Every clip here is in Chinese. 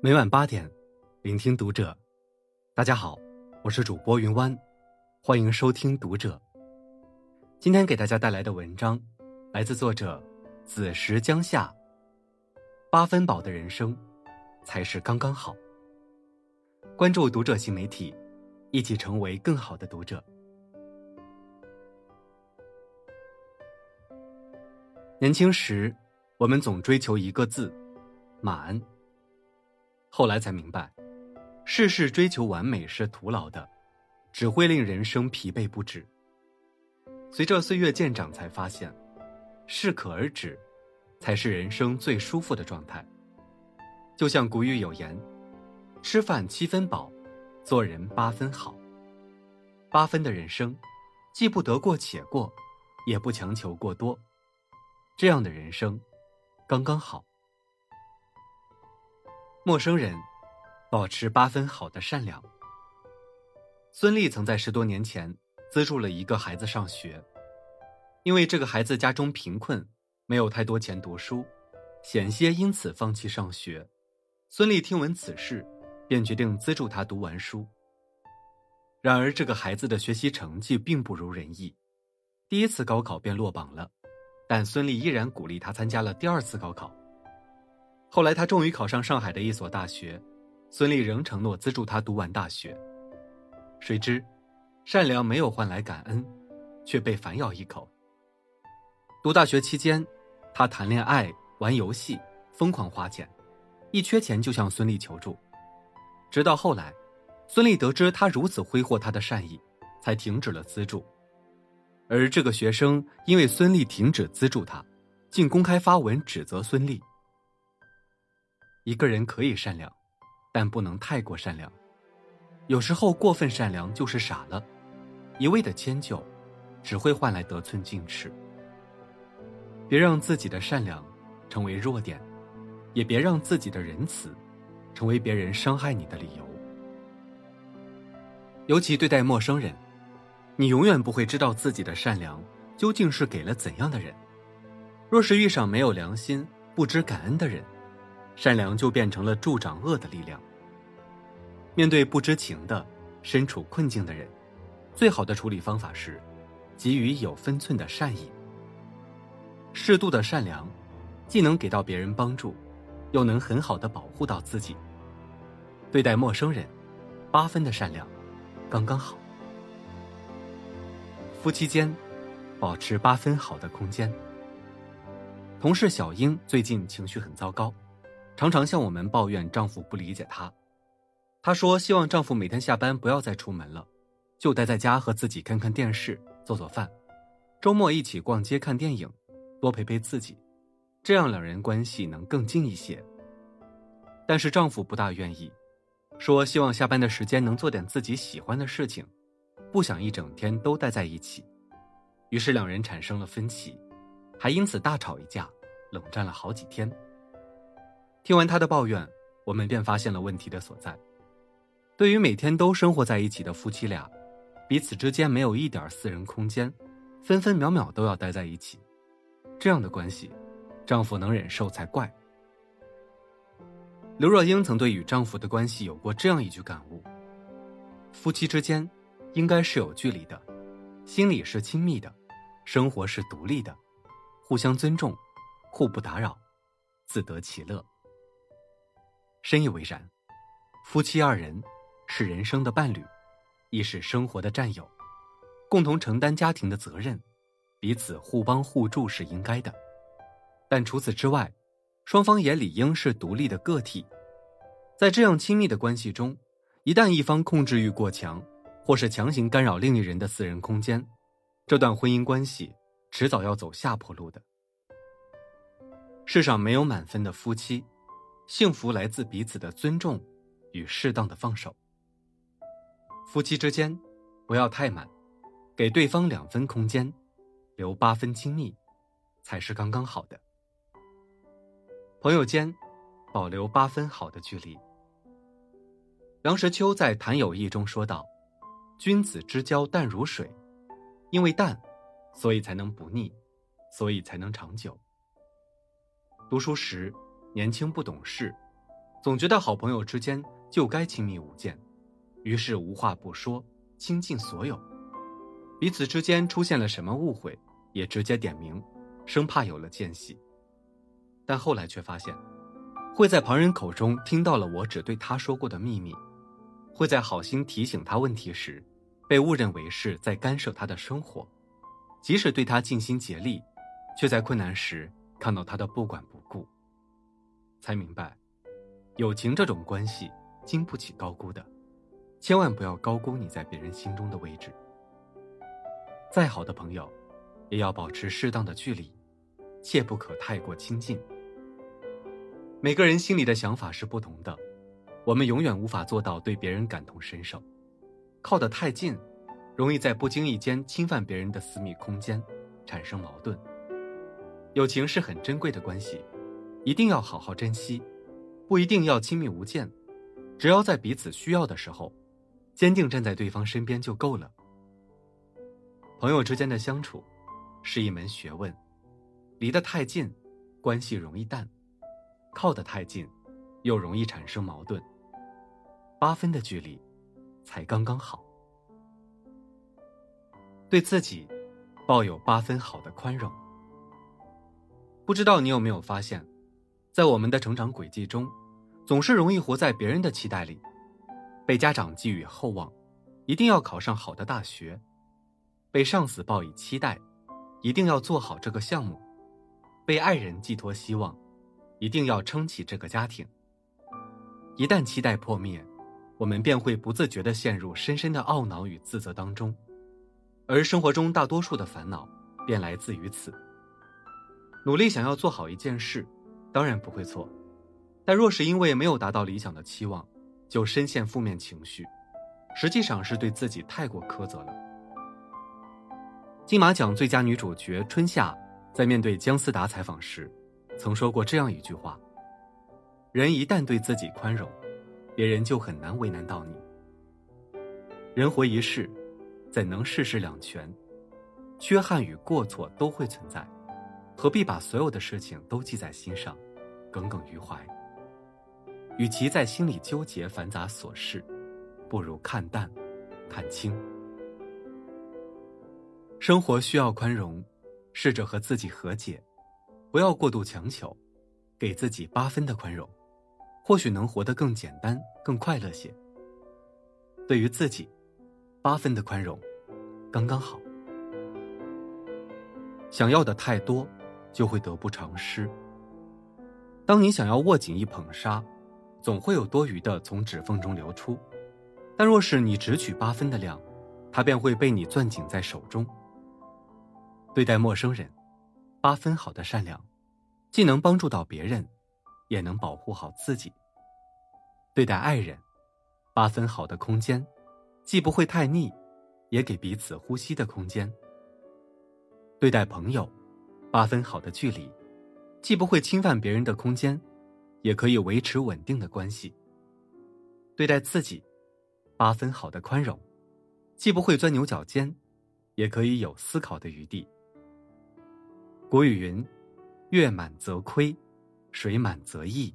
每晚八点，聆听读者。大家好，我是主播云湾，欢迎收听读者。今天给大家带来的文章来自作者子时江夏。八分饱的人生才是刚刚好。关注读者新媒体，一起成为更好的读者。年轻时，我们总追求一个字：满。后来才明白，事事追求完美是徒劳的，只会令人生疲惫不止。随着岁月渐长，才发现，适可而止，才是人生最舒服的状态。就像古语有言：“吃饭七分饱，做人八分好。”八分的人生，既不得过且过，也不强求过多，这样的人生，刚刚好。陌生人，保持八分好的善良。孙俪曾在十多年前资助了一个孩子上学，因为这个孩子家中贫困，没有太多钱读书，险些因此放弃上学。孙俪听闻此事，便决定资助他读完书。然而，这个孩子的学习成绩并不如人意，第一次高考便落榜了，但孙俪依然鼓励他参加了第二次高考。后来他终于考上上海的一所大学，孙俪仍承诺资助他读完大学。谁知，善良没有换来感恩，却被反咬一口。读大学期间，他谈恋爱、玩游戏、疯狂花钱，一缺钱就向孙俪求助。直到后来，孙俪得知他如此挥霍他的善意，才停止了资助。而这个学生因为孙俪停止资助他，竟公开发文指责孙俪。一个人可以善良，但不能太过善良。有时候过分善良就是傻了，一味的迁就，只会换来得寸进尺。别让自己的善良成为弱点，也别让自己的仁慈成为别人伤害你的理由。尤其对待陌生人，你永远不会知道自己的善良究竟是给了怎样的人。若是遇上没有良心、不知感恩的人，善良就变成了助长恶的力量。面对不知情的、身处困境的人，最好的处理方法是，给予有分寸的善意。适度的善良，既能给到别人帮助，又能很好的保护到自己。对待陌生人，八分的善良，刚刚好。夫妻间，保持八分好的空间。同事小英最近情绪很糟糕。常常向我们抱怨丈夫不理解她。她说希望丈夫每天下班不要再出门了，就待在家和自己看看电视、做做饭，周末一起逛街看电影，多陪陪自己，这样两人关系能更近一些。但是丈夫不大愿意，说希望下班的时间能做点自己喜欢的事情，不想一整天都待在一起。于是两人产生了分歧，还因此大吵一架，冷战了好几天。听完他的抱怨，我们便发现了问题的所在。对于每天都生活在一起的夫妻俩，彼此之间没有一点私人空间，分分秒秒都要待在一起，这样的关系，丈夫能忍受才怪。刘若英曾对与丈夫的关系有过这样一句感悟：夫妻之间，应该是有距离的，心里是亲密的，生活是独立的，互相尊重，互不打扰，自得其乐。深以为然，夫妻二人是人生的伴侣，亦是生活的战友，共同承担家庭的责任，彼此互帮互助是应该的。但除此之外，双方也理应是独立的个体。在这样亲密的关系中，一旦一方控制欲过强，或是强行干扰另一人的私人空间，这段婚姻关系迟早要走下坡路的。世上没有满分的夫妻。幸福来自彼此的尊重与适当的放手。夫妻之间不要太满，给对方两分空间，留八分亲密，才是刚刚好的。朋友间保留八分好的距离。梁实秋在《谈友谊》中说道：“君子之交淡如水，因为淡，所以才能不腻，所以才能长久。”读书时。年轻不懂事，总觉得好朋友之间就该亲密无间，于是无话不说，倾尽所有。彼此之间出现了什么误会，也直接点名，生怕有了间隙。但后来却发现，会在旁人口中听到了我只对他说过的秘密，会在好心提醒他问题时，被误认为是在干涉他的生活，即使对他尽心竭力，却在困难时看到他的不管不顾。才明白，友情这种关系经不起高估的，千万不要高估你在别人心中的位置。再好的朋友，也要保持适当的距离，切不可太过亲近。每个人心里的想法是不同的，我们永远无法做到对别人感同身受。靠得太近，容易在不经意间侵犯别人的私密空间，产生矛盾。友情是很珍贵的关系，一定要好好珍惜，不一定要亲密无间，只要在彼此需要的时候，坚定站在对方身边就够了。朋友之间的相处，是一门学问。离得太近，关系容易淡；靠得太近，又容易产生矛盾。八分的距离，才刚刚好。对自己，抱有八分好的宽容。不知道你有没有发现，在我们的成长轨迹中，总是容易活在别人的期待里，被家长寄予厚望，一定要考上好的大学。被上司抱以期待，一定要做好这个项目；被爱人寄托希望，一定要撑起这个家庭。一旦期待破灭，我们便会不自觉地陷入深深的懊恼与自责当中，而生活中大多数的烦恼便来自于此。努力想要做好一件事，当然不会错，但若是因为没有达到理想的期望，就深陷负面情绪，实际上是对自己太过苛责了。金马奖最佳女主角春夏，在面对姜思达采访时，曾说过这样一句话：“人一旦对自己宽容，别人就很难为难到你。人活一世，怎能事事两全？缺憾与过错都会存在，何必把所有的事情都记在心上，耿耿于怀？与其在心里纠结繁杂琐事，不如看淡，看清。”生活需要宽容，试着和自己和解，不要过度强求，给自己八分的宽容，或许能活得更简单、更快乐些。对于自己，八分的宽容，刚刚好。想要的太多，就会得不偿失。当你想要握紧一捧沙，总会有多余的从指缝中流出；但若是你只取八分的量，它便会被你攥紧在手中。对待陌生人，八分好的善良，既能帮助到别人，也能保护好自己。对待爱人，八分好的空间，既不会太腻，也给彼此呼吸的空间。对待朋友，八分好的距离，既不会侵犯别人的空间，也可以维持稳定的关系。对待自己，八分好的宽容，既不会钻牛角尖，也可以有思考的余地。古语云：“月满则亏，水满则溢。”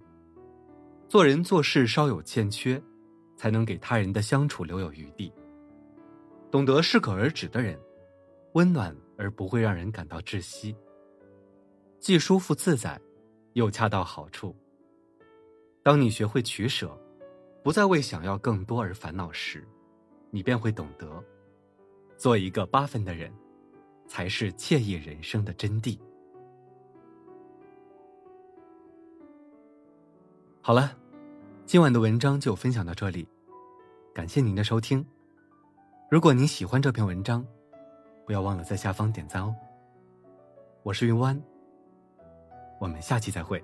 做人做事稍有欠缺，才能给他人的相处留有余地。懂得适可而止的人，温暖而不会让人感到窒息，既舒服自在，又恰到好处。当你学会取舍，不再为想要更多而烦恼时，你便会懂得，做一个八分的人。才是惬意人生的真谛。好了，今晚的文章就分享到这里，感谢您的收听。如果您喜欢这篇文章，不要忘了在下方点赞哦。我是云湾，我们下期再会。